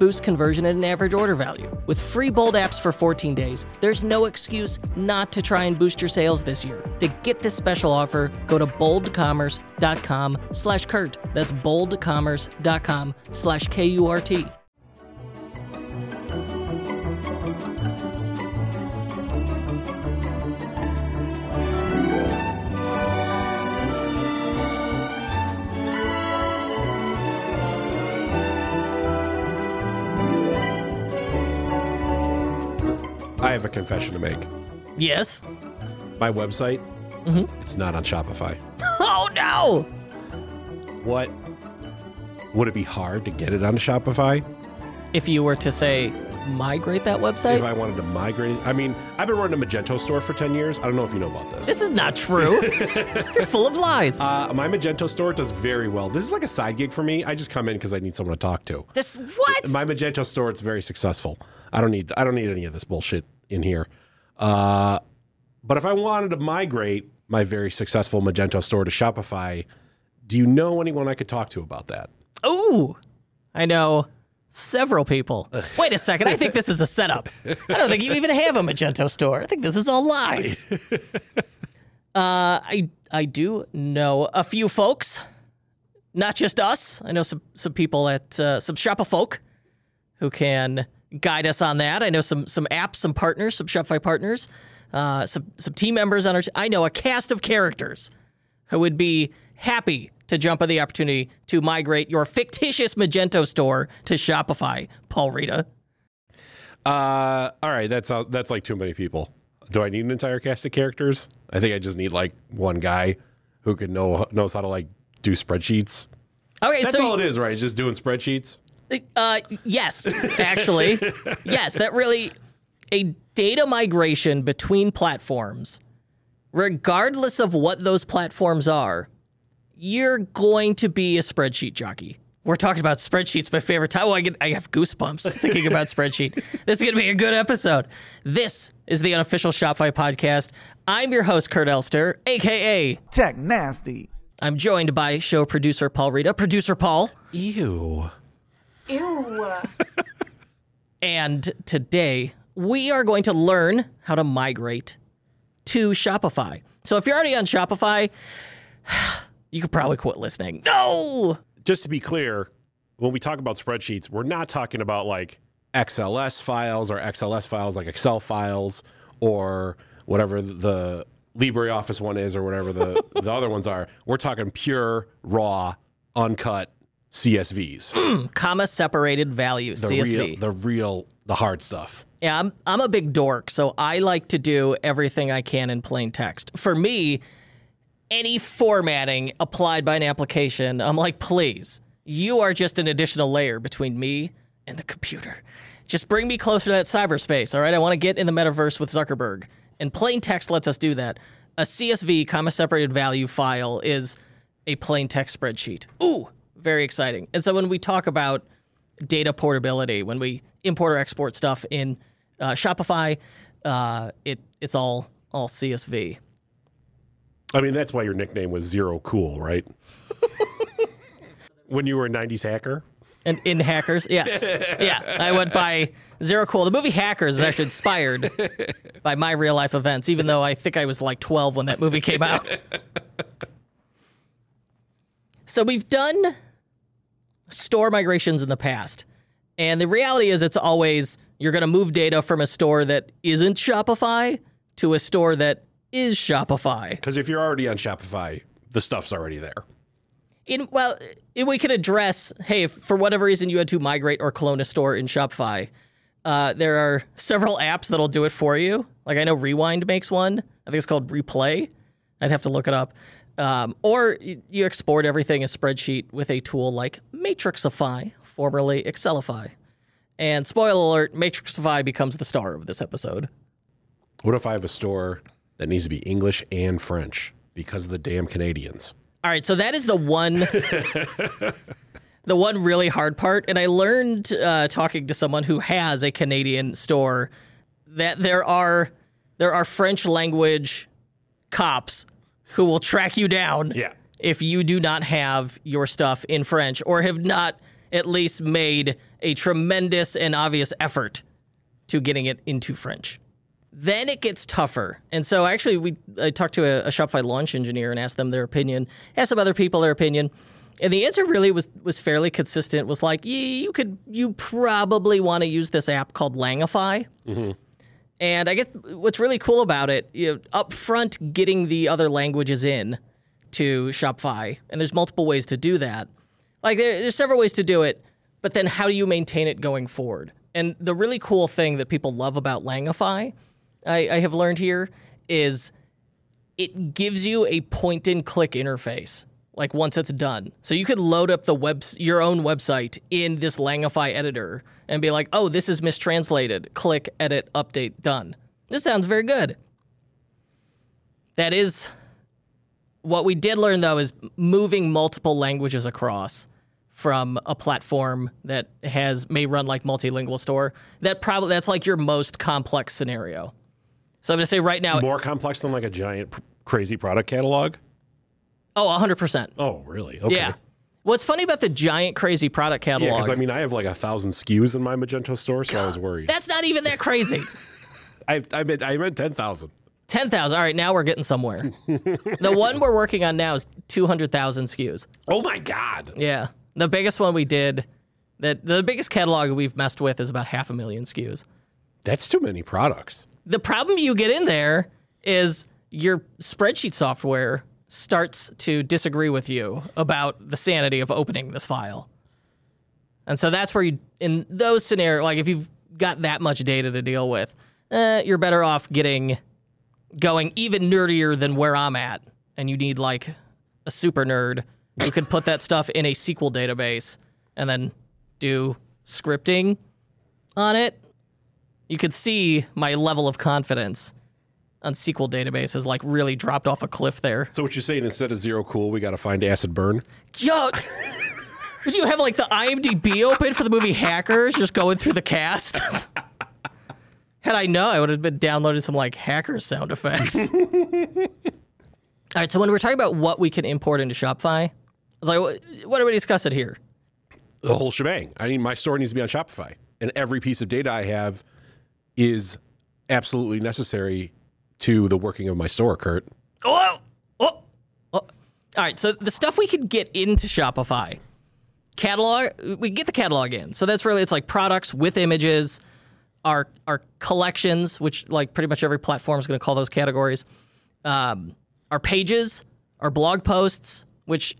boost conversion and an average order value. With free Bold apps for 14 days, there's no excuse not to try and boost your sales this year. To get this special offer, go to boldcommerce.com slash Kurt. That's boldcommerce.com slash K-U-R-T. I have a confession to make. Yes? My website, it's not on Shopify. Oh no! What? Would it be hard to get it on Shopify? If you were to say, migrate that website? If? I wanted to migrate it? I mean, I've been running a Magento store for 10 years. I don't know if you know about this. This is not true. You're full of lies. Uh, my Magento store does very well. This is like a side gig for me. I just come in because I need someone to talk to. this what? My Magento store, it's very successful. I don't need I don't need any of this bullshit in here. Uh, but if I wanted to migrate my very successful Magento store to Shopify, do you know anyone I could talk to about that? Oh, I know several people. Wait a second. I think this is a setup. I don't think you even have a Magento store. I think this is all lies. Uh, I I do know a few folks, not just us. I know some some people at uh, some Shopify folk who can guide us on that. I know some some apps, some partners, some Shopify partners, uh, some some team members on our. I know a cast of characters who would be happy to jump on the opportunity to migrate your fictitious Magento store to Shopify. Paul Reda. Uh, all right, that's uh, that's like too many people. Do I need an entire cast of characters? I think I just need like one guy who can know knows how to like do spreadsheets. Okay, That's so all it is, right? It's just doing spreadsheets. Uh, yes, actually, yes. That really a data migration between platforms, regardless of what those platforms are, you're going to be a spreadsheet jockey. We're talking about spreadsheets, my favorite time. Oh, I get, I have goosebumps thinking about spreadsheet. This is going to be a good episode. This is the unofficial Shopify podcast. I'm your host, Kurt Elster, aka Tech Nasty. I'm joined by show producer Paul Reda, producer Paul. Ew. Ew. And today we are going to learn how to migrate to Shopify. So if you're already on Shopify, you could probably quit listening. No! just to be clear, when we talk about spreadsheets, we're not talking about like XLS files or XLS files like Excel files or whatever the LibreOffice one is or whatever the, the other ones are. We're talking pure, raw, uncut CSVs. Hmm, comma separated value, The CSV. real, the real, the hard stuff. Yeah, I'm I'm a big dork, so I like to do everything I can in plain text. For me, any formatting applied by an application, I'm like, please, you are just an additional layer between me and the computer. Just bring me closer to that cyberspace, all right? I want to get in the metaverse with Zuckerberg. And plain text lets us do that. A CSV, comma separated value file, is a plain text spreadsheet. Ooh, very exciting. And so when we talk about data portability, when we import or export stuff in uh, Shopify, uh, it it's all all CSV. I mean, that's why your nickname was Zero Cool, right? when you were a 90s hacker? And in Hackers, yes, yeah, I went by Zero Cool. The movie Hackers is actually inspired by my real life events, even though I think I was like 12 when that movie came out. so we've done store migrations in the past, and the reality is it's always you're going to move data from a store that isn't Shopify to a store that is Shopify. Because if you're already on Shopify, the stuff's already there. In well, if we can address, hey, if for whatever reason you had to migrate or clone a store in Shopify, uh, there are several apps that'll do it for you. Like I know Rewind makes one. I think it's called Replay. I'd have to look it up. Um, or you export everything as spreadsheet with a tool like Matrixify, formerly Excelify. And spoiler alert, Matrixify becomes the star of this episode. What if I have a store that needs to be English and French because of the damn Canadians? All right, so that is the one, the one really hard part. And I learned uh, talking to someone who has a Canadian store that there are there are French language cops who will track you down Yeah. if you do not have your stuff in French or have not at least made a tremendous and obvious effort to getting it into French. Then it gets tougher. And so actually we I talked to a, a Shopify launch engineer and asked them their opinion, asked some other people their opinion. And the answer really was was fairly consistent. Was like, "Yeah, you could, you probably want to use this app called Langify. Mm-hmm. And I guess what's really cool about it, you know, up front, getting the other languages in to Shopify, and there's multiple ways to do that. Like there, there's several ways to do it, but then how do you maintain it going forward? And the really cool thing that people love about Langify, I, I have learned here, is it gives you a point and click interface like once it's done. So you could load up the web your own website in this langify editor and be like oh this is mistranslated. Click edit update done. This sounds very good. That is what we did learn though is moving multiple languages across from a platform that has may run like multilingual store that probably that's like your most complex scenario. So i'm going to say right now More complex than like a giant crazy product catalog? Oh 100% Oh, really? Okay. Yeah. What's funny about the giant crazy product catalog? Yeah, because I mean, I have like a thousand SKUs in my Magento store, so I was worried. that's not even that crazy. I, I meant I meant ten thousand. 10,000. All right, now we're getting somewhere. the one we're working on now is 200,000 SKUs. Oh my god! Yeah. The biggest one we did, that the biggest catalog we've messed with is about half a million SKUs. That's too many products. The problem you get in there is your spreadsheet software starts to disagree with you about the sanity of opening this file. And so that's where you, in those scenarios, like if you've got that much data to deal with, eh, you're better off getting going even nerdier than where I'm at. And you need like a super nerd who could put that stuff in a SQL database and then do scripting on it. You could see my level of confidence on SQL databases like really dropped off a cliff there. So what you're saying instead of zero cool, we got to find acid burn? Yo, would you have like the IMDb open for the movie Hackers, just going through the cast? Had I known, I would have been downloading some like hacker sound effects. All right, so when we're talking about what we can import into Shopify, I was like, what, what do we discussing here? The whole shebang. I mean, my store needs to be on Shopify, and every piece of data I have is absolutely necessary to the working of my store. Kurt, Oh, oh, oh. All right, so the stuff we could get into Shopify, catalog, we get the catalog in. So that's really it's like products with images, our our collections, which like pretty much every platform is going to call those categories. Um, our pages, our blog posts, which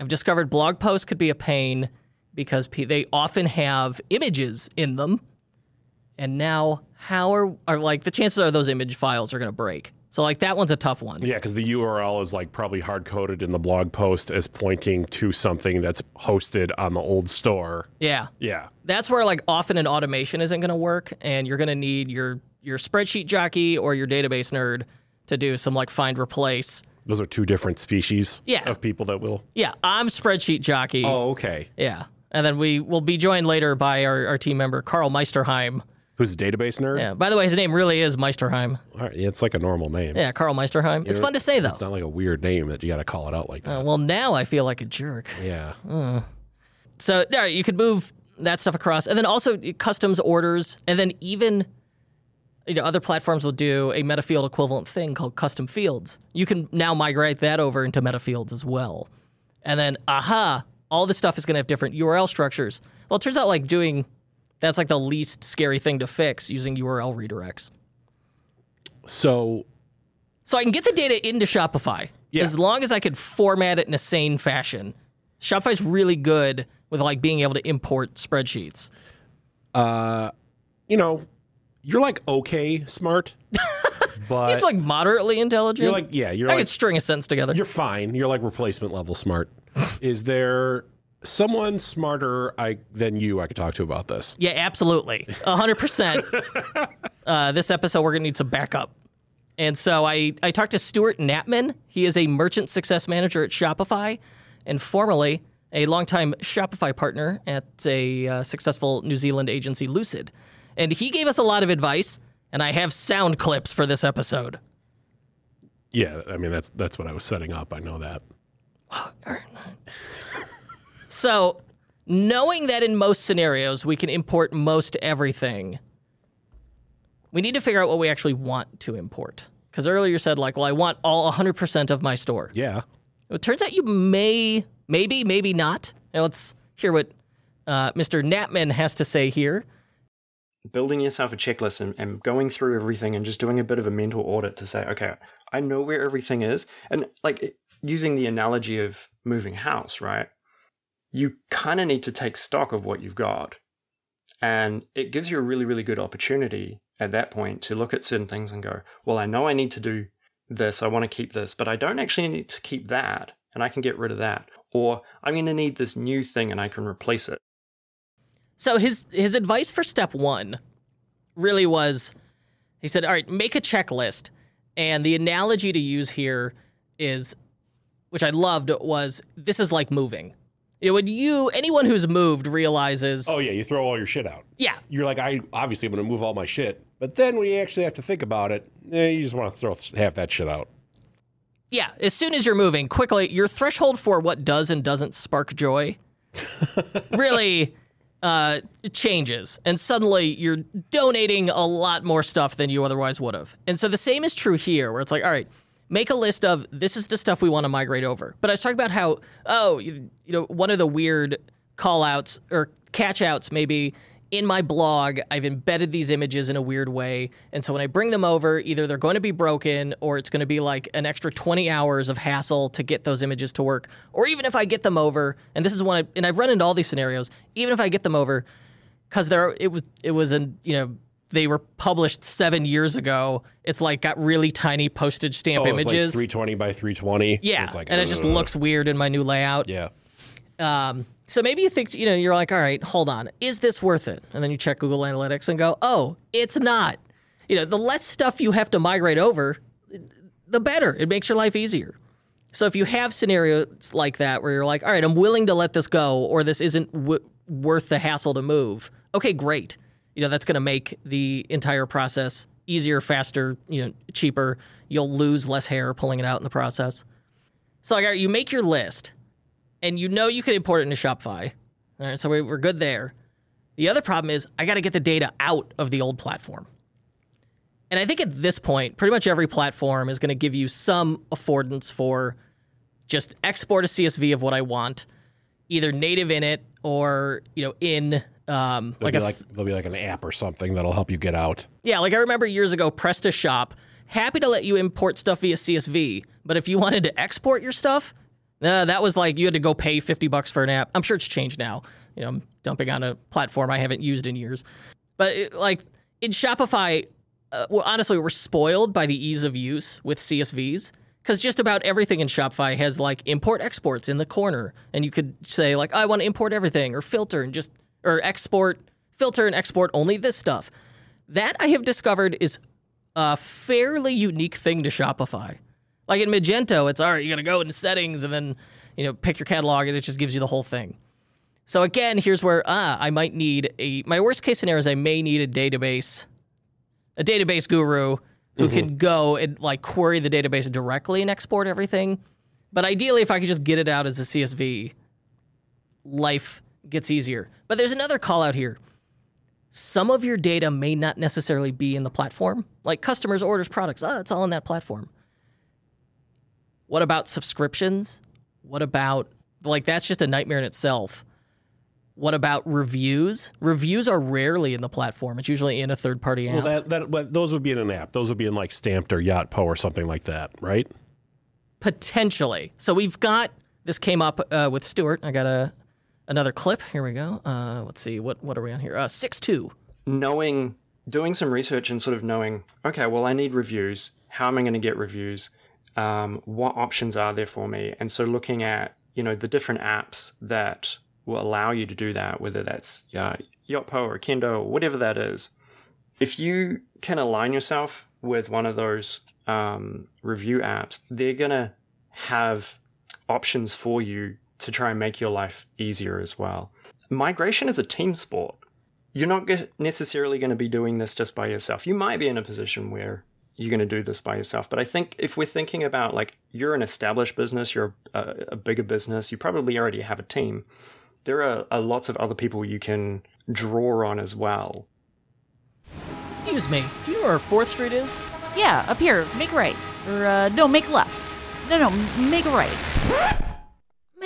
I've discovered blog posts could be a pain because they often have images in them. And now, how are, are like the chances are those image files are going to break. So like that one's a tough one. yeah, because the URL is like probably hard coded in the blog post as pointing to something that's hosted on the old store. Yeah. Yeah, That's where like often an automation isn't going to work and you're going to need your your spreadsheet jockey or your database nerd to do some like find replace. those are two different species Yeah. of people that will. Yeah, I'm spreadsheet jockey. Oh, okay. Yeah. And then we will be joined later by our, our team member Karl Meisterheim. Who's a database nerd? Yeah. By the way, his name really is Meisterheim. All right, yeah, it's like a normal name. Yeah, Karl Meisterheim. It's fun to say though. It's not like a weird name that you got to call it out like that. Uh, well, now I feel like a jerk. yeah. So, right, you could move that stuff across, and then also customs orders, and then even you know other platforms will do a metafield equivalent thing called custom fields. You can now migrate that over into metafields as well, and then aha, all this stuff is going to have different URL structures. Well, it turns out like doing that's like the least scary thing to fix using URL redirects. So So I can get the data into Shopify. Yeah. As long as I could format it in a sane fashion. Shopify's really good with like being able to import spreadsheets. Uh, you know, you're like okay smart, but He's like moderately intelligent. you're like yeah, you're I like could string a sentence together. you're fine. You're like replacement level smart. Is there someone smarter I than you I could talk to about this? Yeah, absolutely. A hundred percent. Uh, this episode, we're gonna need some backup. And so I, I talked to Stewart Knapman. He is a merchant success manager at Shopify and formerly a longtime Shopify partner at a uh, successful New Zealand agency, Lucid. And he gave us a lot of advice, and I have sound clips for this episode. Yeah, I mean that's that's what I was setting up. I know that. So, knowing that in most scenarios we can import most everything, we need to figure out what we actually want to import. Because earlier you said, like, well, I want all 100% of my store. Yeah. It turns out you may, maybe, maybe not. Now let's hear what uh, Mr. Knapman has to say here. building yourself a checklist and, and going through everything and just doing a bit of a mental audit to say, okay, I know where everything is. And like using the analogy of moving house, right? You kind of need to take stock of what you've got. And it gives you a really, really good opportunity at that point to look at certain things and go, well, I know I need to do this. I want to keep this, but I don't actually need to keep that. And I can get rid of that. Or I'm going to need this new thing and I can replace it. So his his advice for step one really was he said, All right, make a checklist. And the analogy to use here is which I loved was this is like moving. You know, when you anyone who's moved realizes Oh yeah, you throw all your shit out. Yeah. You're like I obviously I'm to move all my shit, but then when you actually have to think about it, eh, you just want to throw half that shit out. Yeah, as soon as you're moving, quickly, your threshold for what does and doesn't spark joy really uh, changes. And suddenly you're donating a lot more stuff than you otherwise would have. And so the same is true here, where it's like, all right, make a list of this is the stuff we want to migrate over. But I was talking about how, oh, you, you know, one of the weird call outs or catch outs maybe in my blog, I've embedded these images in a weird way. And so when I bring them over, either they're going to be broken or it's going to be like an extra 20 hours of hassle to get those images to work. Or even if I get them over, and this is one, I, and I've run into all these scenarios, even if I get them over, because there it was it was an you know they were published seven years ago. It's like got really tiny postage stamp Oh, it's like images. 320 by 320. yeah, It's like, and it just looks weird in my new layout. Yeah. Um, so maybe you think, you know, you're like, all right, hold on, is this worth it? And then you check Google Analytics and go, oh, it's not. You know, the less stuff you have to migrate over, the better. It makes your life easier. So if you have scenarios like that where you're like, all right, I'm willing to let this go, or this isn't w- worth the hassle to move, okay, great. You know, that's going to make the entire process easier, faster, you know, cheaper. You'll lose less hair pulling it out in the process. So like, you make your list and you know you can import it into Shopify. All right, so we- we're good there. The other problem is I got to get the data out of the old platform. And I think at this point, pretty much every platform is going to give you some affordance for just export a CSV of what I want, either native in it or you know in um, Like like a like there'll be like an app or something that'll help you get out. yeah, like I remember years ago, PrestaShop, happy to let you import stuff via CSV, but if you wanted to export your stuff, uh, that was like you had to go pay 50 bucks for an app. I'm sure it's changed now. You know, I'm dumping on a platform I haven't used in years. But it, like in Shopify, uh, well, honestly, we're spoiled by the ease of use with CSVs because just about everything in Shopify has like import exports in the corner, and you could say like I want to import everything or filter and just or export filter and export only this stuff. That I have discovered is a fairly unique thing to Shopify. Like in Magento, it's all right, you gotta go into settings and then, you know, pick your catalog and it just gives you the whole thing. So again, here's where ah, I might need a my worst case scenario is I may need a database, a database guru who can go and like query the database directly and export everything. But ideally, if I could just get it out as a CSV, life gets easier. But there's another call out here. Some of your data may not necessarily be in the platform, like customers, orders, products. Oh, it's all in that platform. What about subscriptions? What about, like, that's just a nightmare in itself. What about reviews? Reviews are rarely in the platform. It's usually in a third party app. Well, that, that those would be in an app. Those would be in like Stamped or Yotpo or something like that, right? Potentially. So we've got this came up uh, with Stewart. I got a another clip. Here we go. Uh, let's see what what are we on here? Uh, six two. knowing doing some research and sort of knowing okay well i need reviews how am i going to get reviews um, what options are there for me and so looking at you know the different apps that will allow you to do that whether that's uh, yotpo or kendo or whatever that is if you can align yourself with one of those um, review apps they're going to have options for you to try and make your life easier as well migration is a team sport you're not necessarily going to be doing this just by yourself. You might be in a position where you're going to do this by yourself. But I think if we're thinking about like you're an established business, you're a, a bigger business, you probably already have a team. There are, are lots of other people you can draw on as well. Excuse me. Do you know where Fourth Street is? Yeah, up here. Make a right. Or, uh, no, make a left. No, no, make a right.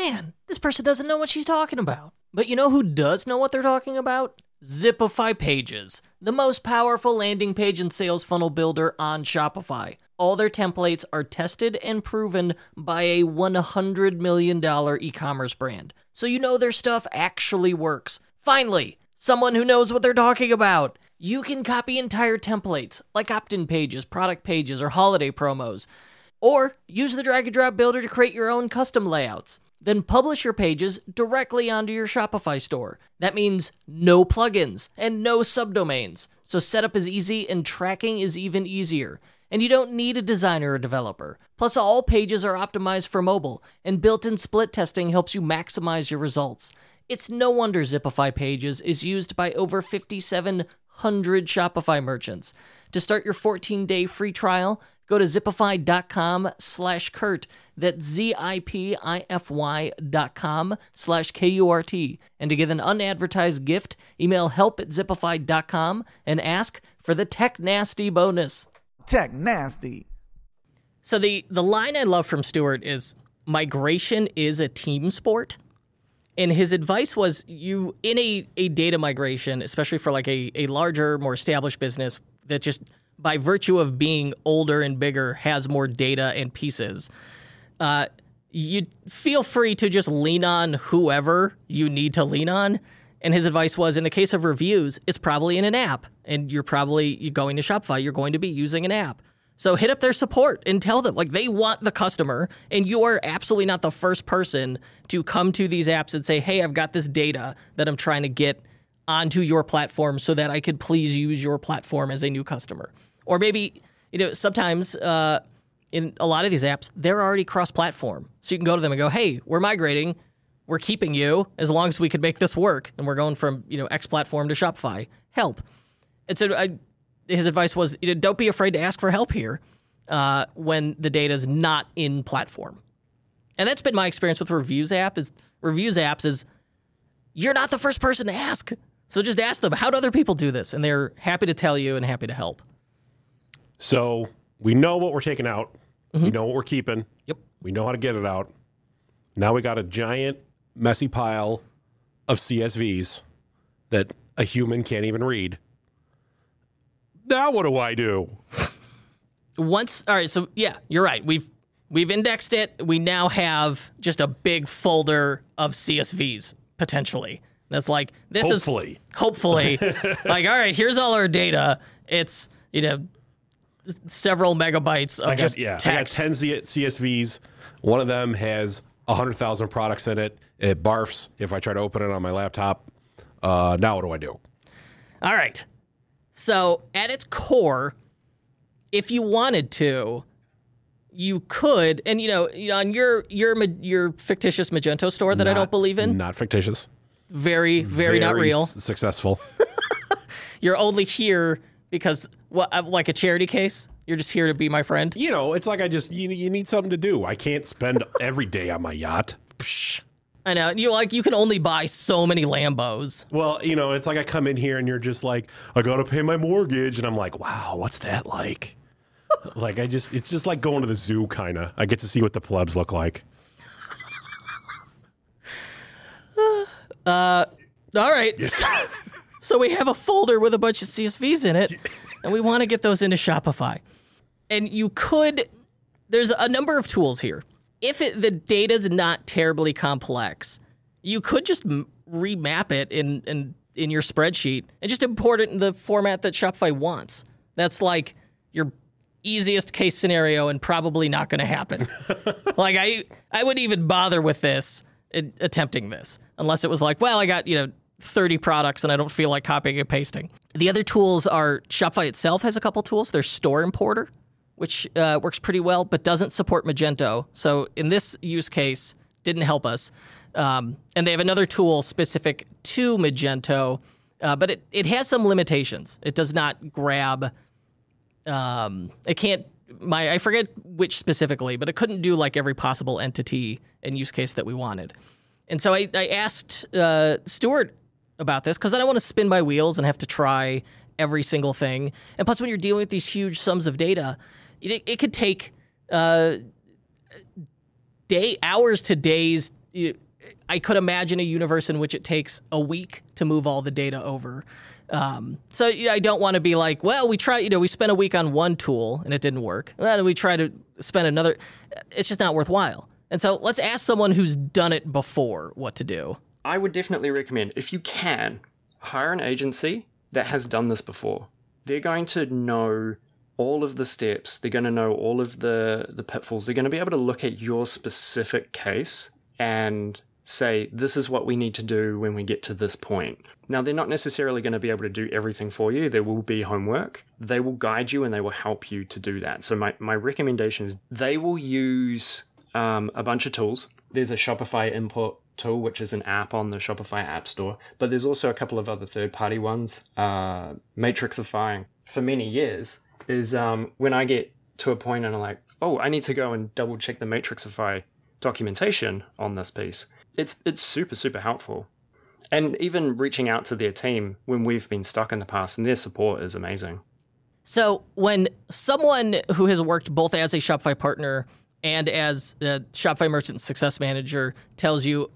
Man, this person doesn't know what she's talking about. But you know who does know what they're talking about? Zipify Pages, the most powerful landing page and sales funnel builder on Shopify. All their templates are tested and proven by a $100 million e commerce brand. So you know their stuff actually works. Finally, someone who knows what they're talking about. You can copy entire templates, like opt in pages, product pages, or holiday promos. Or use the drag and drop builder to create your own custom layouts. Then publish your pages directly onto your Shopify store. That means no plugins and no subdomains. So setup is easy and tracking is even easier. And you don't need a designer or developer. Plus, all pages are optimized for mobile, and built in split testing helps you maximize your results. It's no wonder Zipify Pages is used by over 5,700 Shopify merchants. To start your 14-day free trial, go to zipify.com slash Kurt. That's Z-I-P-I-F-Y dot com slash K-U-R-T. And to get an unadvertised gift, email help at zipify.com and ask for the Tech Nasty bonus. Tech nasty. So the the line I love from Stewart is migration is a team sport. And his advice was you in a, a data migration, especially for like a, a larger, more established business that just by virtue of being older and bigger has more data and pieces. Uh, you feel free to just lean on whoever you need to lean on. And his advice was in the case of reviews, it's probably in an app. And you're probably going to Shopify, you're going to be using an app. So hit up their support and tell them like they want the customer, and you are absolutely not the first person to come to these apps and say, "Hey, I've got this data that I'm trying to get onto your platform so that I could please use your platform as a new customer." Or maybe you know sometimes uh, in a lot of these apps they're already cross-platform, so you can go to them and go, "Hey, we're migrating." We're keeping you as long as we could make this work, and we're going from you know X platform to Shopify. Help. And so I, his advice was you know, don't be afraid to ask for help here uh, when the data is not in platform. And that's been my experience with reviews app is reviews apps is you're not the first person to ask. So just ask them, how do other people do this? And they're happy to tell you and happy to help. So we know what we're taking out. We mm-hmm. know what we're keeping. Yep. We know how to get it out. Now we got a giant, messy pile of CSVs that a human can't even read. Now what do I do? Once all right, so yeah, you're right. We've we've indexed it. We now have just a big folder of CSVs potentially. That's like this Hopefully. is hopefully like all right, here's all our data. It's you know several megabytes of I got, just yeah, text. I got 10 CSVs. One of them has 100,000 products in it. It barfs if I try to open it on my laptop. Uh, now what do I do? All right. So at its core, if you wanted to, you could, and you know, on your your your fictitious Magento store that I don't believe in, Not fictitious. Very very, not real. s- successful. You're only here because what, uh, like a charity case. You're just here to be my friend. you know, it's like I just you, you need something to do. I can't spend every day on my yacht. Psh. I know you like you can only buy so many Lambos. Well, you know, it's like I come in here and you're just like, I gotta pay my mortgage, and I'm like, wow, what's that like? like I just, it's just like going to the zoo, kind of. I get to see what the plebs look like. All right. so we have a folder with a bunch of CSVs in it, and we want to get those into Shopify. And you could there's a number of tools here. If it, the data's not terribly complex, you could just m- remap it in, in in your spreadsheet and just import it in the format that Shopify wants. That's like your easiest case scenario and probably not going to happen. like I I wouldn't even bother with this uh, attempting this unless it was like, well, I got, you know, 30 products and I don't feel like copying and pasting. The other tools are Shopify itself has a couple tools. There's Store Importer, which uh, works pretty well, but doesn't support Magento. So in this use case, didn't help us. Um, and they have another tool specific to Magento, uh, but it, it has some limitations. It does not grab, um, it can't, my I forget which specifically, but it couldn't do like every possible entity and use case that we wanted. And so I, I asked uh, Stewart about this because I don't want to spin my wheels and have to try every single thing. And plus, when you're dealing with these huge sums of data, it, it could take uh, day hours to days. I could imagine a universe in which it takes a week to move all the data over. Um, so you know, I don't want to be like, well, we try, you know, we spent a week on one tool and it didn't work. Then we try to spend another. It's just not worthwhile. And so let's ask someone who's done it before what to do. I would definitely recommend, if you can, hire an agency that has done this before. They're going to know all of the steps. They're going to know all of the, the pitfalls. They're going to be able to look at your specific case and say, this is what we need to do when we get to this point. Now, they're not necessarily going to be able to do everything for you. There will be homework. They will guide you and they will help you to do that. So, my, my recommendation is they will use um, a bunch of tools. There's a Shopify import tool, which is an app on the Shopify App Store, but there's also a couple of other third party ones. Uh, Matrixify, for many years, is um, when I get to a point and I'm like, oh, I need to go and double check the Matrixify documentation on this piece. It's it's super super helpful, and even reaching out to their team when we've been stuck in the past, and their support is amazing. So when someone who has worked both as a Shopify partner and as the Shopify Merchant Success Manager tells you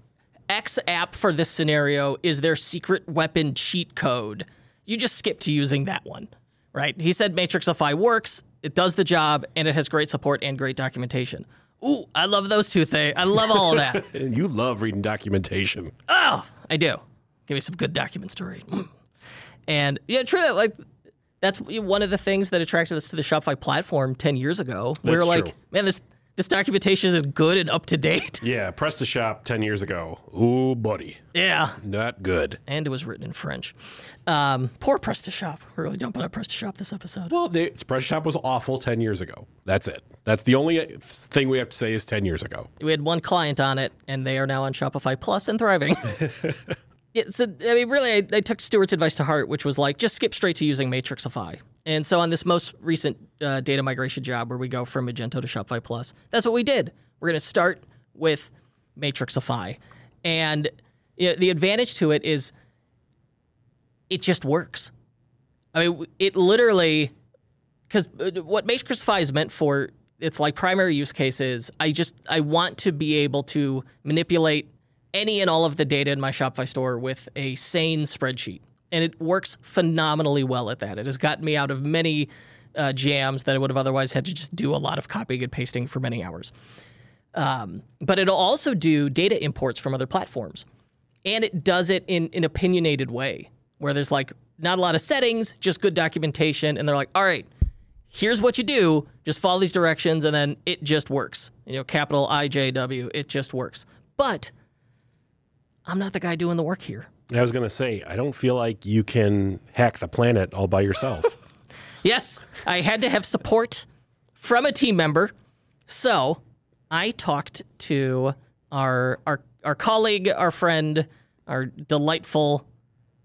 X app for this scenario is their secret weapon cheat code, you just skip to using that one, right? He said Matrixify works, it does the job, and it has great support and great documentation. Ooh, I love those two things. I love all of that. And you love reading documentation. oh, I do. Give me some good documents to read. Mm. And yeah, true. Like that's one of the things that attracted us to the Shopify platform ten years ago. we were like, true. man, this this documentation is good and up to date. Yeah, PrestaShop 10 years ago. Ooh, buddy. yeah, Not good. and it was written in French. Um, poor PrestaShop. We're really dumping on PrestaShop this episode. Well, the PrestaShop was awful 10 years ago. That's it. That's the only thing we have to say is 10 years ago. We had one client on it, and they are now on Shopify Plus and thriving. yeah, so I mean, really, I, I took Stewart's advice to heart, which was like just skip straight to using Matrixify. And so on this most recent uh, data migration job, where we go from Magento to Shopify Plus, that's what we did. We're going to start with Matrixify, and you know, the advantage to it is it just works. I mean, it literally because what Matrixify is meant for, it's like primary use cases. I just I want to be able to manipulate any and all of the data in my Shopify store with a sane spreadsheet, and it works phenomenally well at that. It has gotten me out of many uh, jams that I would have otherwise had to just do a lot of copying and pasting for many hours. Um, but it'll also do data imports from other platforms, and it does it in an opinionated way where there's like not a lot of settings, just good documentation, and they're like, all right, here's what you do. Just follow these directions, and then it just works. You know, capital I J W, it just works. But I'm not the guy doing the work here. I was going to say, I don't feel like you can hack the planet all by yourself. Yes, I had to have support from a team member. So I talked to our our our colleague, our friend, our delightful,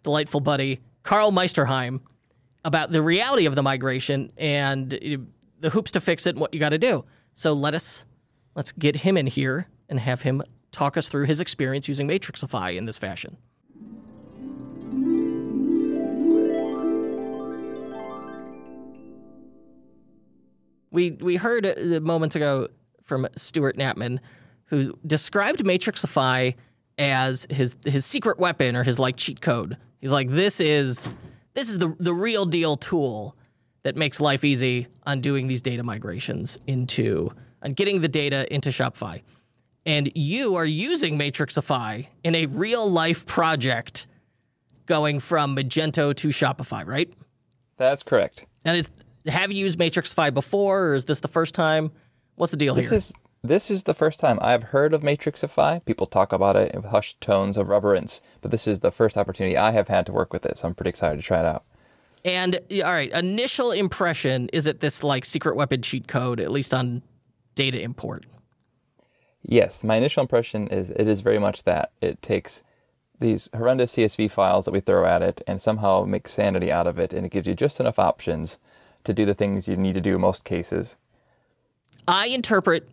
delightful buddy, Karl Meisterheim, about the reality of the migration and uh, the hoops to fix it and what you got to do. So let us let's get him in here and have him talk us through his experience using Matrixify in this fashion. We we heard uh, moments ago from Stewart Knapman, who described Matrixify as his his secret weapon or his like cheat code. He's like, this is this is the the real deal tool that makes life easy on doing these data migrations into on getting the data into Shopify. And you are using Matrixify in a real life project going from Magento to Shopify, right? That's correct. And it's have you used Matrixify before, or is this the first time? What's the deal here? This here? is this is the first time I've heard of Matrixify. People talk about it in hushed tones of reverence, but this is the first opportunity I have had to work with it, so I'm pretty excited to try it out. And all right, initial impression is it this like secret weapon cheat code, at least on data import? Yes, my initial impression is it is very much that. It takes these horrendous CSV files that we throw at it and somehow makes sanity out of it, and it gives you just enough options to do the things you need to do in most cases. I interpret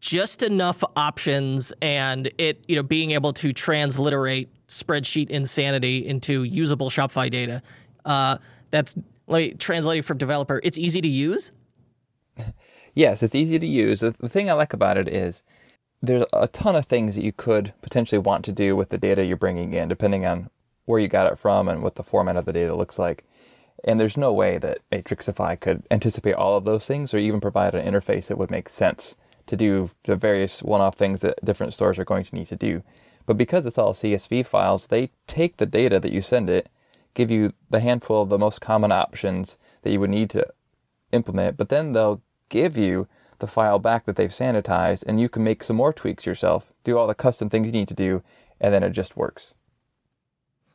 just enough options and it, you know, being able to transliterate spreadsheet insanity into usable Shopify data. Uh, that's let me translate it from developer. It's easy to use. Yes, it's easy to use. The, the thing I like about it is there's a ton of things that you could potentially want to do with the data you're bringing in, depending on where you got it from and what the format of the data looks like. And there's no way that Matrixify could anticipate all of those things or even provide an interface that would make sense to do the various one off things that different stores are going to need to do. But because it's all CSV files, they take the data that you send it, give you the handful of the most common options that you would need to implement, but then they'll give you the file back that they've sanitized, and you can make some more tweaks yourself, do all the custom things you need to do, and then it just works.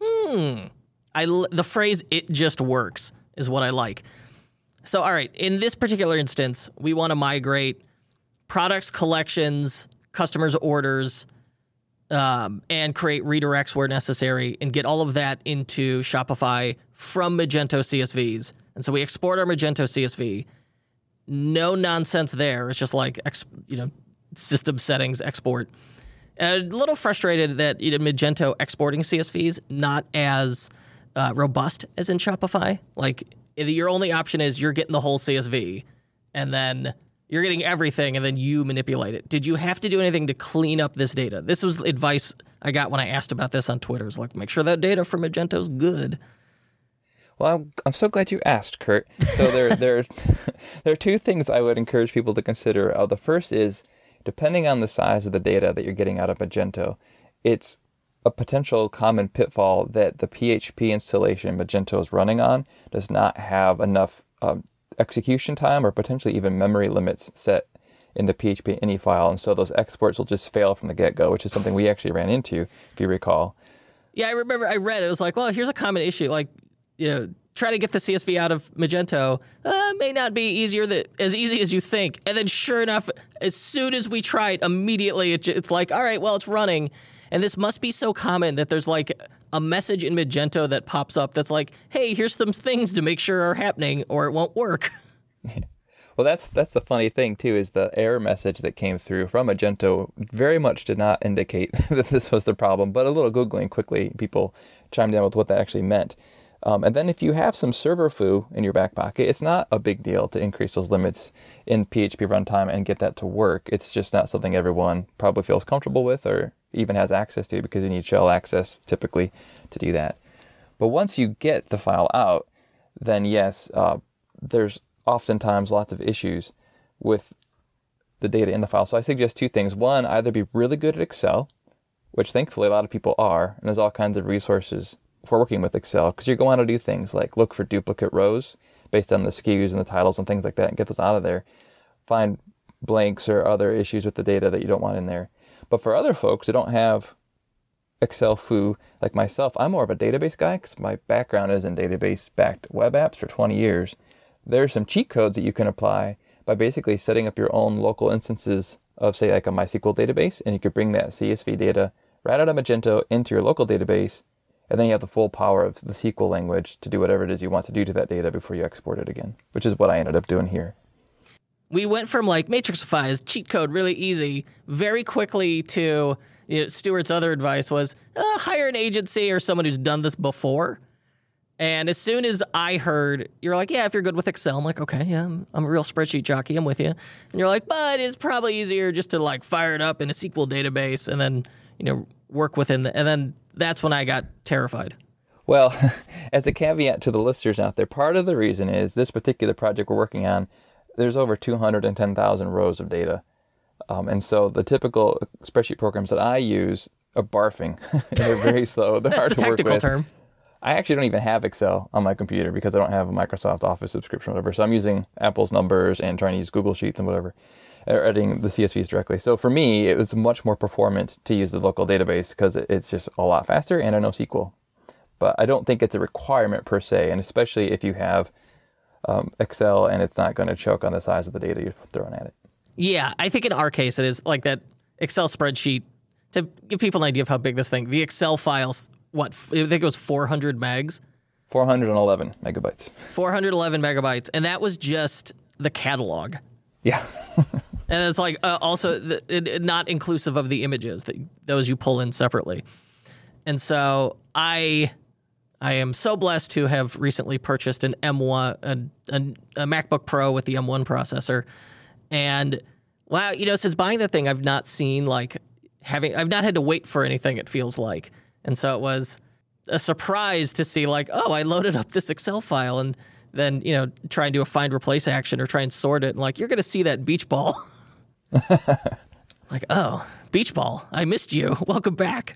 Hmm. I the phrase "it just works" is what I like. So, all right, in this particular instance, we want to migrate products, collections, customers' orders, um, and create redirects where necessary, and get all of that into Shopify from Magento CSVs. And so we export our Magento CSV. No nonsense there. It's just like you know system settings export. And a little frustrated that you know, Magento exporting CSVs not as uh, robust as in Shopify. Like your only option is you're getting the whole CSV, and then you're getting everything, and then you manipulate it. Did you have to do anything to clean up this data? This was advice I got when I asked about this on Twitter. It's like make sure that data from Magento's good. Well, I'm, I'm so glad you asked, Kurt. So there, there, there are two things I would encourage people to consider. Uh, the first is, depending on the size of the data that you're getting out of Magento, it's a potential common pitfall that the PHP installation Magento is running on does not have enough um, execution time or potentially even memory limits set in the PHP ini file, and so those exports will just fail from the get-go, which is something we actually ran into, if you recall. Yeah, I remember I read it. It was like, well, here's a common issue. Like, you know, try to get the CSV out of Magento uh, may not be easier that as easy as you think. And then, sure enough, as soon as we try it, immediately it, it's like, all right, well, it's running. And this must be so common that there's like a message in Magento that pops up that's like, hey, here's some things to make sure are happening, or it won't work. Well, that's that's the funny thing too is the error message that came through from Magento very much did not indicate that this was the problem, but a little googling quickly, people chimed in with what that actually meant. Um, and then if you have some server foo in your back pocket, it's not a big deal to increase those limits in PHP runtime and get that to work. It's just not something everyone probably feels comfortable with or even has access to because you need shell access typically to do that. But once you get the file out, then yes, uh, there's oftentimes lots of issues with the data in the file. So I suggest two things. One, either be really good at Excel, which thankfully a lot of people are, and there's all kinds of resources for working with Excel because you're going to do things like look for duplicate rows based on the SKUs and the titles and things like that and get those out of there. Find blanks or other issues with the data that you don't want in there. But for other folks who don't have Excel foo like myself, I'm more of a database guy because my background is in database backed web apps for 20 years. There are some cheat codes that you can apply by basically setting up your own local instances of, say, like a MySQL database, and you could bring that CSV data right out of Magento into your local database, and then you have the full power of the SQL language to do whatever it is you want to do to that data before you export it again, which is what I ended up doing here. We went from like Matrixify is cheat code really easy very quickly to you know, Stewart's other advice was uh, hire an agency or someone who's done this before. And as soon as I heard, you're like, yeah, if you're good with Excel, I'm like, okay, yeah, I'm, I'm a real spreadsheet jockey. I'm with you. And you're like, but it's probably easier just to like fire it up in a SQL database and then, you know, work within the, and then that's when I got terrified. Well, as a caveat to the listeners out there, part of the reason is this particular project we're working on, there's over 210,000 rows of data Um, and so the typical spreadsheet programs that I use are barfing. They're very slow. They're hard the to work technical term. I actually don't even have Excel on my computer because I don't have a Microsoft Office subscription or whatever. So I'm using Apple's numbers and trying to use Google Sheets and whatever, or editing the CSVs directly. So for me, it was much more performant to use the local database because it's just a lot faster and I know SQL. But I don't think it's a requirement per se, and especially if you have um, Excel and it's not going to choke on the size of the data you're throwing at it. Yeah, I think in our case it is like that Excel spreadsheet to give people an idea of how big this thing. The Excel files, what I think it was 400 megs, 411 megabytes. 411 megabytes, and that was just the catalog. Yeah. And it's like uh, also the, it, it- not inclusive of the images that those you pull in separately. And so I I am so blessed to have recently purchased an M1 a, a, a MacBook Pro with the M1 processor. And wow, you know, since buying the thing I've not seen like having I've not had to wait for anything it feels like. And so it was a surprise to see like, oh, I loaded up this Excel file and then, you know, try and do a find replace action or try and sort it and like you're going to see that beach ball. like, oh, beach ball. I missed you. Welcome back.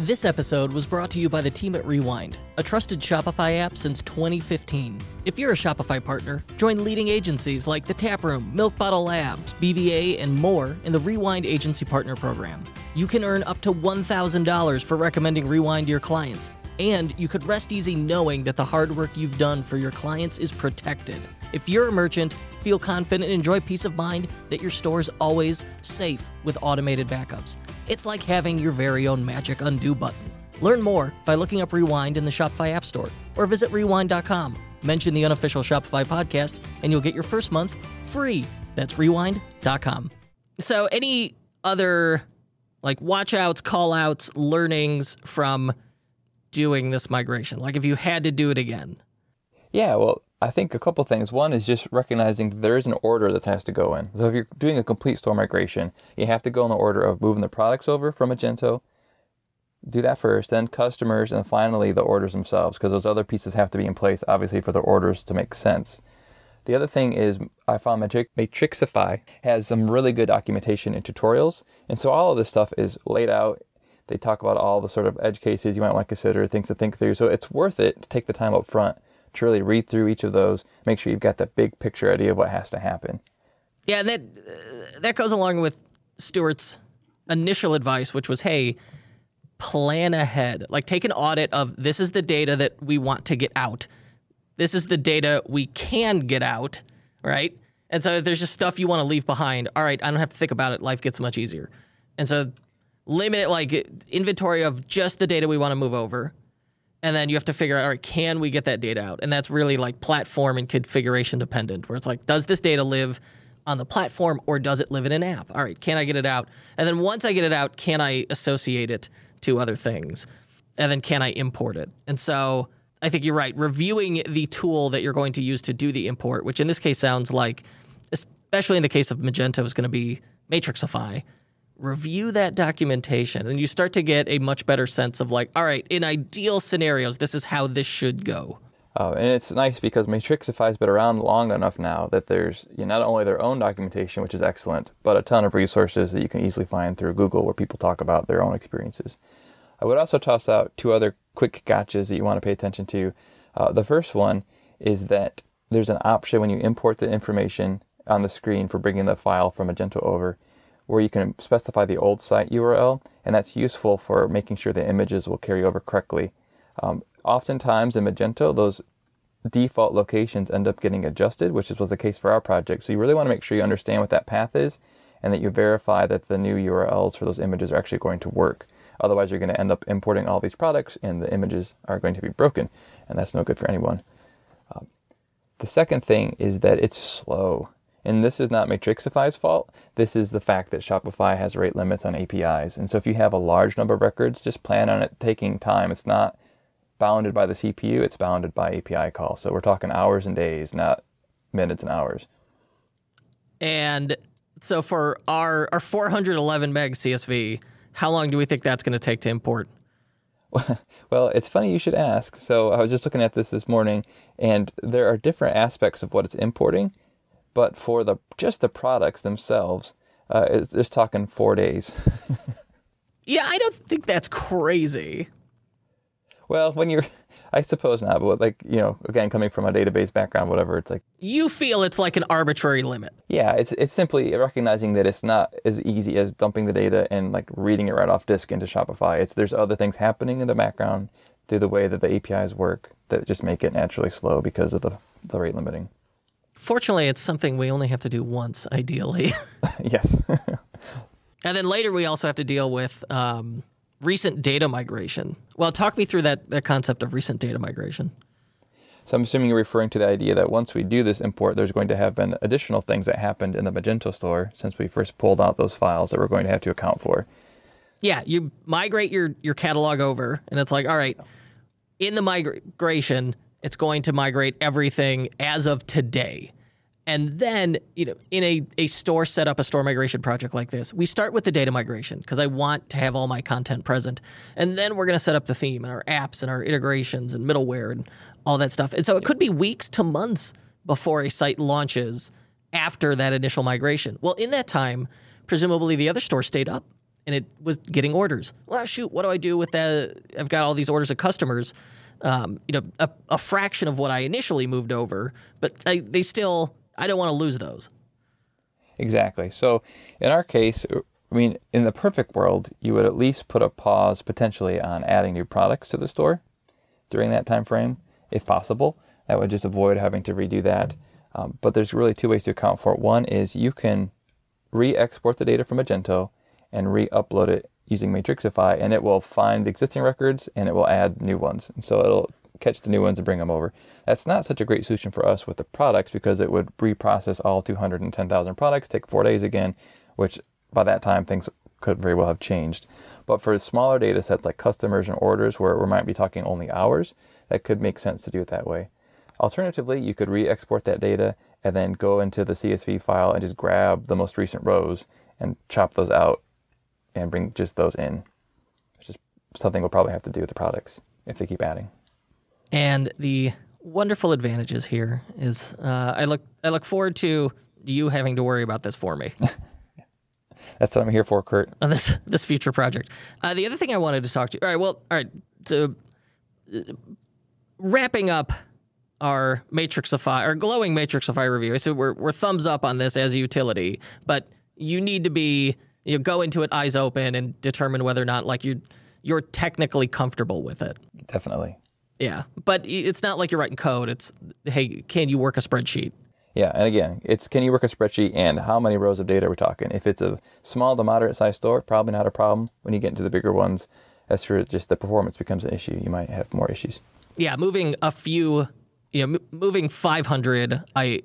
This episode was brought to you by the team at Rewind, a trusted Shopify app since 2015. If you're a Shopify partner, join leading agencies like The Taproom, Milk Bottle Labs, BVA, and more in the Rewind Agency Partner Program. You can earn up to $1,000 for recommending Rewind to your clients, and you could rest easy knowing that the hard work you've done for your clients is protected. If you're a merchant, feel confident and enjoy peace of mind that your store is always safe with automated backups. It's like having your very own magic undo button. Learn more by looking up Rewind in the Shopify App Store or visit rewind.com. Mention the unofficial Shopify podcast and you'll get your first month free. That's rewind.com. So, any other like watch outs, call outs, learnings from doing this migration? Like if you had to do it again? Yeah, well, I think a couple things. One is just recognizing there is an order that has to go in. So if you're doing a complete store migration, you have to go in the order of moving the products over from Magento. Do that first, then customers, and finally the orders themselves, because those other pieces have to be in place, obviously, for the orders to make sense. The other thing is, I found Matri- Matrixify has some really good documentation and tutorials, and so all of this stuff is laid out. They talk about all the sort of edge cases you might want to consider, things to think through. So it's worth it to take the time up front to really read through each of those, make sure you've got the big picture idea of what has to happen. Yeah, and that uh, that goes along with Stewart's initial advice, which was, hey, plan ahead. Like take an audit of this is the data that we want to get out. This is the data we can get out, right? And so there's just stuff you want to leave behind. All right, I don't have to think about it. Life gets much easier. And so limit it like inventory of just the data we want to move over. And then you have to figure out, all right, can we get that data out? And that's really like platform and configuration dependent, where it's like, does this data live on the platform or does it live in an app? All right, can I get it out? And then once I get it out, can I associate it to other things? And then can I import it? And so I think you're right. Reviewing the tool that you're going to use to do the import, which in this case sounds like, especially in the case of Magento, is going to be Matrixify. Review that documentation, and you start to get a much better sense of like, all right, in ideal scenarios, this is how this should go. Uh, and it's nice because Matrixify's been around long enough now that there's you know, not only their own documentation, which is excellent, but a ton of resources that you can easily find through Google where people talk about their own experiences. I would also toss out two other quick gotchas that you want to pay attention to. Uh, the first one is that there's an option when you import the information on the screen for bringing the file from Magento over where you can specify the old site URL, and that's useful for making sure the images will carry over correctly. Um, oftentimes in Magento, those default locations end up getting adjusted, which was the case for our project. So you really want to make sure you understand what that path is and that you verify that the new URLs for those images are actually going to work. Otherwise, you're going to end up importing all these products and the images are going to be broken, and that's no good for anyone. Um, the second thing is that it's slow. And this is not Matrixify's fault. This is the fact that Shopify has rate limits on APIs. And so if you have a large number of records, just plan on it taking time. It's not bounded by the CPU, it's bounded by API call. So we're talking hours and days, not minutes and hours. And so for our our 411 meg CSV, how long do we think that's going to take to import? Well, it's funny you should ask. So I was just looking at this this morning, and there are different aspects of what it's importing. But for the just the products themselves, Uh, it's just talking four days. Yeah, I don't think that's crazy. well, when you're, I suppose not, but like you know, again, coming from a database background, whatever, it's like You feel it's like an arbitrary limit. Yeah, it's it's simply recognizing that it's not as easy as dumping the data and like reading it right off disk into Shopify. It's there's other things happening in the background through the way that the APIs work that just make it naturally slow because of the the rate limiting. Fortunately, it's something we only have to do once, ideally. yes. and then later, we also have to deal with um, recent data migration. Well, talk me through that, that concept of recent data migration. so I'm assuming you're referring to the idea that once we do this import, there's going to have been additional things that happened in the Magento store since we first pulled out those files that we're going to have to account for. Yeah, you migrate your, your catalog over, and it's like, all right, in the migration, it's going to migrate everything as of today. And then, you know, in a, a store setup, a store migration project like this, we start with the data migration because I want to have all my content present. And then we're going to set up the theme and our apps and our integrations and middleware and all that stuff. And so it could be weeks to months before a site launches after that initial migration. Well, in that time, presumably the other store stayed up and it was getting orders. Well, shoot, what do I do with that? I've got all these orders of customers. Um, you know, a, a, fraction of what I initially moved over, but I, they still, I don't want to lose those. Exactly. So in our case, I mean, in the perfect world, you would at least put a pause potentially on adding new products to the store during that time frame, if possible. That would just avoid having to redo that. Um, but there's really two ways to account for it. One is you can re-export the data from Magento and re-upload it using Matrixify, and it will find existing records and it will add new ones. And so it'll catch the new ones and bring them over. That's not such a great solution for us with the products because it would reprocess all 210,000 products, take four days again, which by that time things could very well have changed. But for smaller data sets like customers and orders where we might be talking only hours, that could make sense to do it that way. Alternatively, you could re export that data and then go into the CSV file and just grab the most recent rows and chop those out and bring just those in, which is something we'll probably have to do with the products if they keep adding. And the wonderful advantages here is uh, I look I look forward to you having to worry about this for me. That's what I'm here for, Kurt. On this this future project. Uh, the other thing I wanted to talk to you. All right, well, all right. So uh, wrapping up our Matrixify our glowing Matrixify review. So we're we're thumbs up on this as a utility, but you need to be you know, go into it eyes open and determine whether or not like you you're technically comfortable with it. Definitely. Yeah, but it's not like you're writing code. It's hey, can you work a spreadsheet? Yeah, and again, it's can you work a spreadsheet and how many rows of data are we talking? If it's a small to moderate sized store, probably not a problem. When you get into the bigger ones, as for just the performance becomes an issue, you might have more issues. Yeah, moving a few, you know, m- moving 500 I,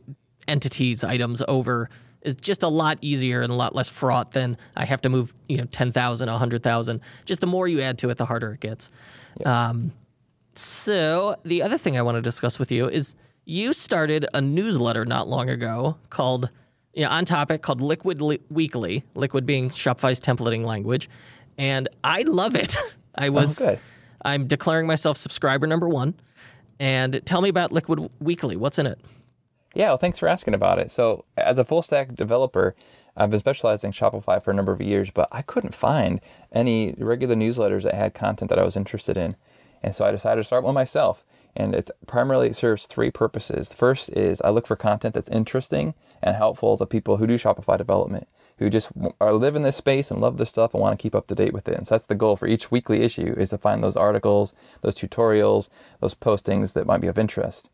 entities items over is just a lot easier and a lot less fraught than I have to move, you know, 10,000, 100,000. Just the more you add to it, the harder it gets. Um, so the other thing I want to discuss with you is you started a newsletter not long ago called, you know, on topic called Liquid Li- Weekly, Liquid being Shopify's templating language. And I love it. I was, Oh. I'm declaring myself subscriber number one. And tell me about Liquid Weekly. What's in it? Yeah, well, thanks for asking about it. So, as a full stack developer, I've been specializing in Shopify for a number of years, but I couldn't find any regular newsletters that had content that I was interested in. And so I decided to start one myself. And it primarily serves three purposes. The first is I look for content that's interesting and helpful to people who do Shopify development, who just are live in this space and love this stuff and want to keep up to date with it. And so that's the goal for each weekly issue is to find those articles, those tutorials, those postings that might be of interest.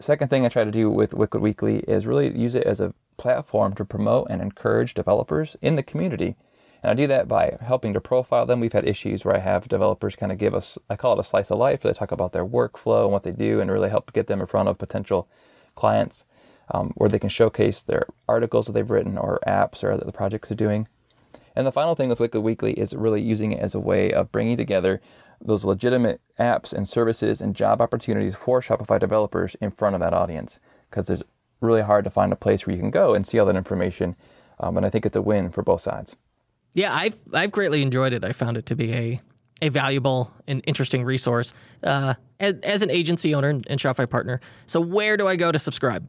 Second thing I try to do with Liquid Weekly is really use it as a platform to promote and encourage developers in the community. And I do that by helping to profile them. We've had issues where I have developers kind of give us, I call it a slice of life, where they talk about their workflow and what they do and really help get them in front of potential clients um, where they can showcase their articles that they've written or apps or the projects they're doing. And the final thing with Liquid Weekly is really using it as a way of bringing together those legitimate apps and services and job opportunities for Shopify developers in front of that audience. Because it's really hard to find a place where you can go and see all that information. Um, and I think it's a win for both sides. Yeah, I've I've greatly enjoyed it. I found it to be a a valuable and interesting resource uh, as, as an agency owner and Shopify partner. So where do I go to subscribe?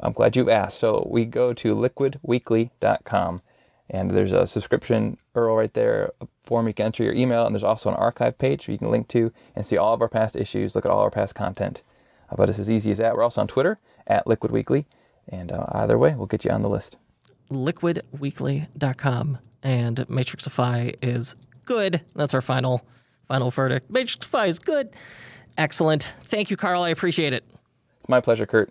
I'm glad you asked. So we go to liquidweekly.com And there's a subscription URL right there, a form you can enter your email, and there's also an archive page where you can link to and see all of our past issues, look at all our past content. Uh, but it's as easy as that. We're also on Twitter at Liquid Weekly, and uh, either way, we'll get you on the list. liquidweekly.com and Matrixify is good. That's our final final verdict. Matrixify is good. Excellent. Thank you, Karl. I appreciate it. It's my pleasure, Kurt.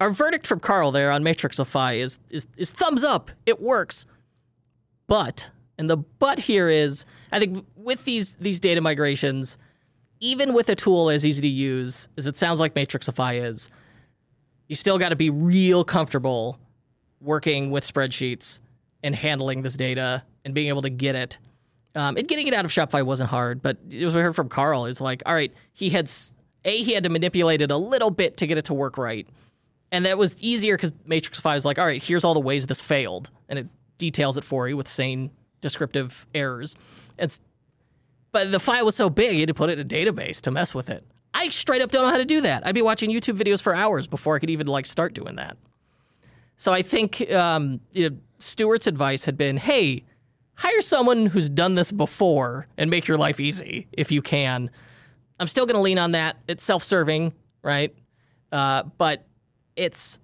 Our verdict from Karl there on Matrixify is is is thumbs up. It works. But and the but here is I think with these these data migrations, even with a tool as easy to use as it sounds like Matrixify is, you still got to be real comfortable working with spreadsheets and handling this data and being able to get it. Um, and getting it out of Shopify wasn't hard, but as we heard from Karl, it's like, all right, he had a he had to manipulate it a little bit to get it to work right, and that was easier because Matrixify is like, all right, here's all the ways this failed, and it details it for you with sane descriptive errors. It's but the file was so big, you had to put it in a database to mess with it. I straight up don't know how to do that. I'd be watching YouTube videos for hours before I could even like start doing that. So I think um, you know, Stewart's advice had been, hey, hire someone who's done this before and make your life easy if you can. I'm still going to lean on that. It's self-serving, right? Uh, but it's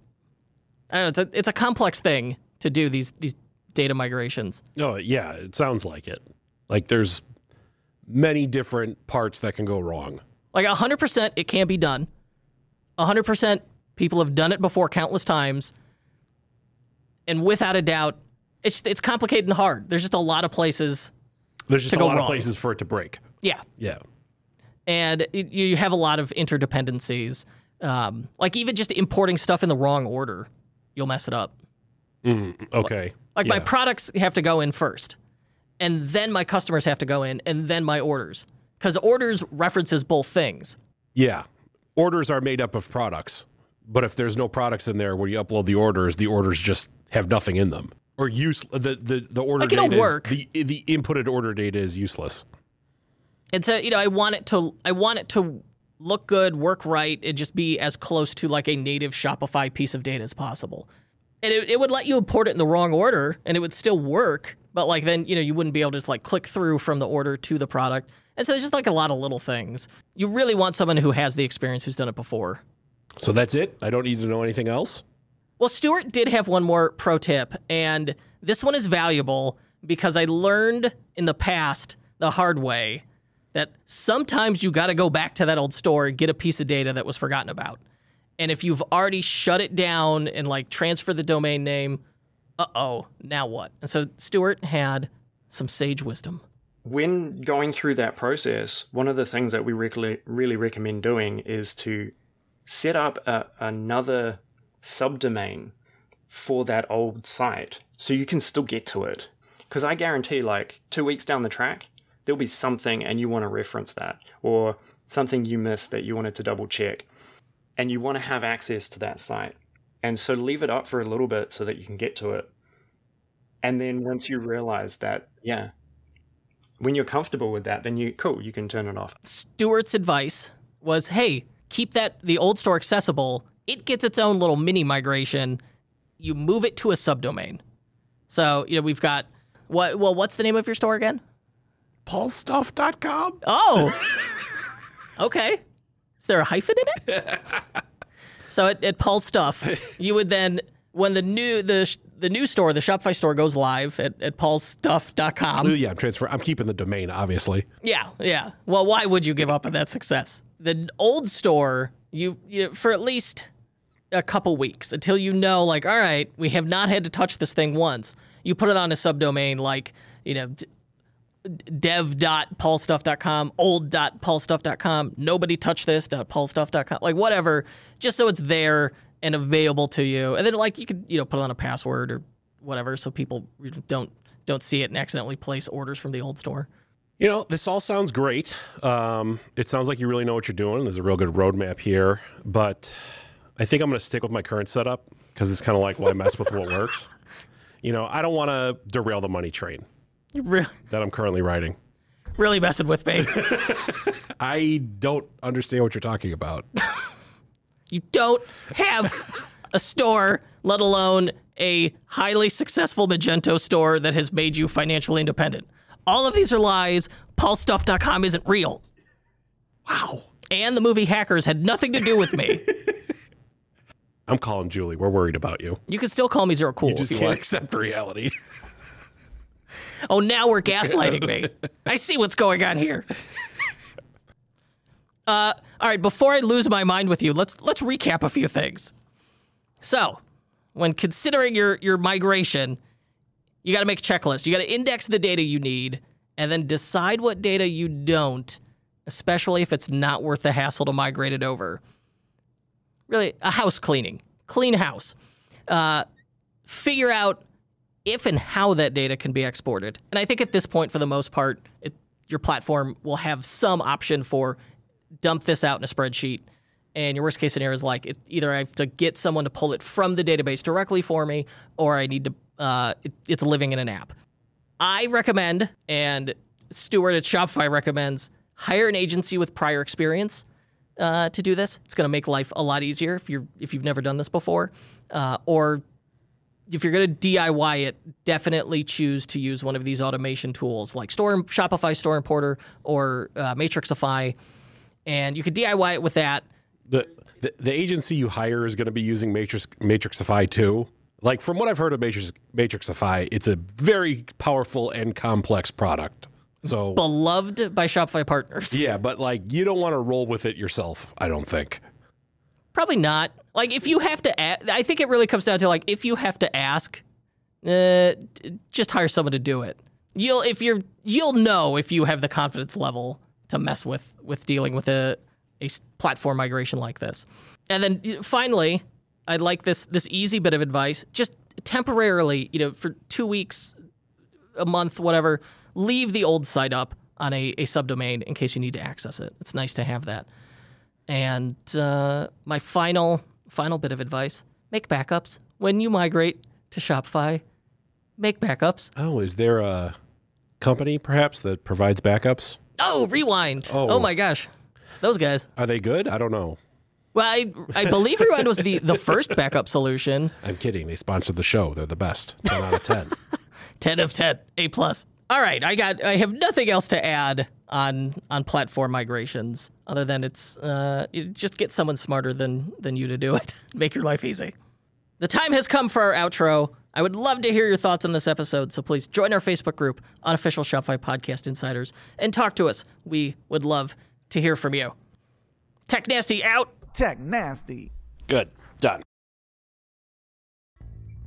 I don't know, it's a it's a complex thing to do these these data migrations. Oh, yeah, it sounds like it. Like there's many different parts that can go wrong. Like 100% it can be done. 100% people have done it before countless times. And without a doubt, it's it's complicated and hard. There's just a lot of places. There's just a lot wrong. of places for it to break. Yeah. Yeah. and it, you have a lot of interdependencies. Um, like even just importing stuff in the wrong order, you'll mess it up. Mm, okay. Like my Yeah. products have to go in first, and then my customers have to go in, and then my orders, because orders references both things. Yeah. Orders are made up of products. But if there's no products in there where you upload the orders, the orders just have nothing in them. Or use the the, the order Like, is- work. the the inputted order data is useless. And so you know, I want it to, I want it to look good, work right, and just be as close to like a native Shopify piece of data as possible. And it, it would let you import it in the wrong order, and it would still work. But like then you know you wouldn't be able to just like click through from the order to the product. And so there's just like a lot of little things. You really want someone who has the experience, who's done it before. So that's it. I don't need to know anything else. Well, Stewart did have one more pro tip, and this one is valuable because I learned in the past the hard way that sometimes you got to go back to that old store and get a piece of data that was forgotten about. And if you've already shut it down and like transfer the domain name, uh oh, now what? And so Stewart had some sage wisdom. when going through that process, one of the things that we really, really recommend doing is to set up a, another subdomain for that old site so you can still get to it. Because I guarantee, like, two weeks down the track, there'll be something and you want to reference that, or something you missed that you wanted to double check, and you want to have access to that site. And so leave it up for a little bit so that you can get to it. And then once you realize that, yeah, when you're comfortable with that, then you cool, you can turn it off. Stewart's advice was, hey, keep that the old store accessible. It gets its own little mini migration. You move it to a subdomain. So, you know, we've got what well, what's the name of your store again? Paulstuff.com? Oh. okay. Is there a hyphen in it? so at, at Paul's stuff, you would then when the new the the new store, the Shopify store goes live at, at paulstuff.com. Yeah, I'm transfer. I'm keeping the domain, obviously. Yeah, yeah. Well, why would you give up on that success? The old store, you, you for at least a couple weeks until you know, like, all right, we have not had to touch this thing once. You put it on a subdomain like, you know, dev.paulstuff.com, old.paulstuff.com, nobody touch this, .paulstuff.com, like whatever, just so it's there and available to you. And then like you could, you know, put it on a password or whatever so people don't don't see it and accidentally place orders from the old store. You know, this all sounds great. Um, it sounds like you really know what you're doing. There's a real good roadmap here, but I think I'm going to stick with my current setup because it's kind of like why mess with what works. You know, I don't want to derail the money train really, that I'm currently writing. really messing with me. I don't understand what you're talking about. you don't have a store, let alone a highly successful Magento store that has made you financially independent. All of these are lies. PaulStuff.com isn't real. Wow. And the movie Hackers had nothing to do with me. I'm calling Julie. We're worried about you. You can still call me Zero Cool You just if you can't want. accept reality. Oh, now we're gaslighting me. I see what's going on here. Uh, all right. Before I lose my mind with you, let's let's recap a few things. So, when considering your your migration, you got to make a checklist. You got to index the data you need, and then decide what data you don't, especially if it's not worth the hassle to migrate it over. Really, a house cleaning, clean house. Uh, figure out if and how that data can be exported. And I think at this point, for the most part, it, your platform will have some option for dump this out in a spreadsheet. And your worst case scenario is like it, either I have to get someone to pull it from the database directly for me, or I need to. Uh, it, it's living in an app. I recommend, and Stewart at Shopify recommends, hire an agency with prior experience uh, to do this. It's going to make life a lot easier if you're if you've never done this before, uh, or if you're going to DIY it, definitely choose to use one of these automation tools like Store Shopify Store Importer or uh, Matrixify, and you could DIY it with that. the, the the agency you hire is going to be using Matrix Matrixify too. Like from what I've heard of Matrix Matrixify, it's a very powerful and complex product. So Beloved by Shopify partners. yeah, but like you don't want to roll with it yourself. I don't think. Probably not. Like if you have to, a- I think it really comes down to like if you have to ask, uh, just hire someone to do it. You'll if you're you'll know if you have the confidence level to mess with with dealing with a a platform migration like this. And then finally, I'd like this this easy bit of advice. Just temporarily, you know, for two weeks, a month, whatever, leave the old site up on a, a subdomain in case you need to access it. It's nice to have that. And uh, my final final bit of advice: make backups when you migrate to Shopify. Make backups. Oh, is there a company perhaps that provides backups? Oh, rewind. Oh. Oh, my gosh, those guys. Are they good? I don't know. Well, I, I believe Rewind was the, the first backup solution. I'm kidding. They sponsored the show. They're the best. 10 out of 10. 10 of 10 a plus all right i got i have nothing else to add on on platform migrations other than it's uh you just get someone smarter than than you to do it make your life easy the time has come for our outro i would love to hear your thoughts on this episode so please join our facebook group unofficial shopify podcast insiders and talk to us we would love to hear from you tech nasty out Tech nasty. Good. Done.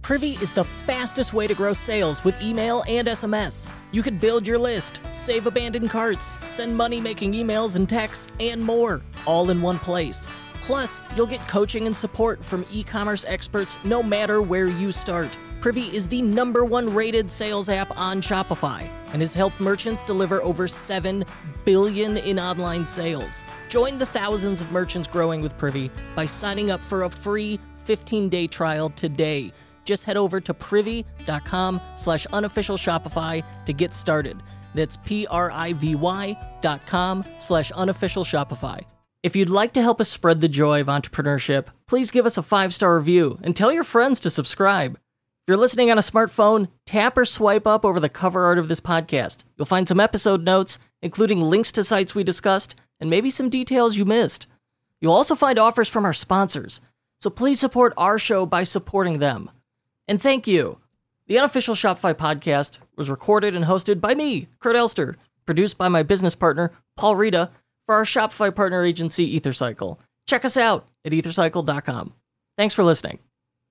Privy is the fastest way to grow sales with email and SMS. You can build your list, save abandoned carts, send money making emails and texts, and more, all in one place. Plus, you'll get coaching and support from e commerce experts no matter where you start. Privy is the number one rated sales app on Shopify and has helped merchants deliver over 7 billion in online sales. Join the thousands of merchants growing with Privy by signing up for a free 15-day trial today. Just head over to privy.com slash unofficial Shopify to get started. That's P-R-I-V-Y dot com slash unofficial Shopify. If you'd like to help us spread the joy of entrepreneurship, please give us a five-star review and tell your friends to subscribe. If you're listening on a smartphone, tap or swipe up over the cover art of this podcast. You'll find some episode notes, including links to sites we discussed, and maybe some details you missed. You'll also find offers from our sponsors, so please support our show by supporting them. And thank you. The unofficial Shopify podcast was recorded and hosted by me, Kurt Elster, produced by my business partner, Paul Reda, for our Shopify partner agency, EtherCycle. Check us out at ethercycle.com. Thanks for listening.